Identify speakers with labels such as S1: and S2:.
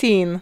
S1: Scene.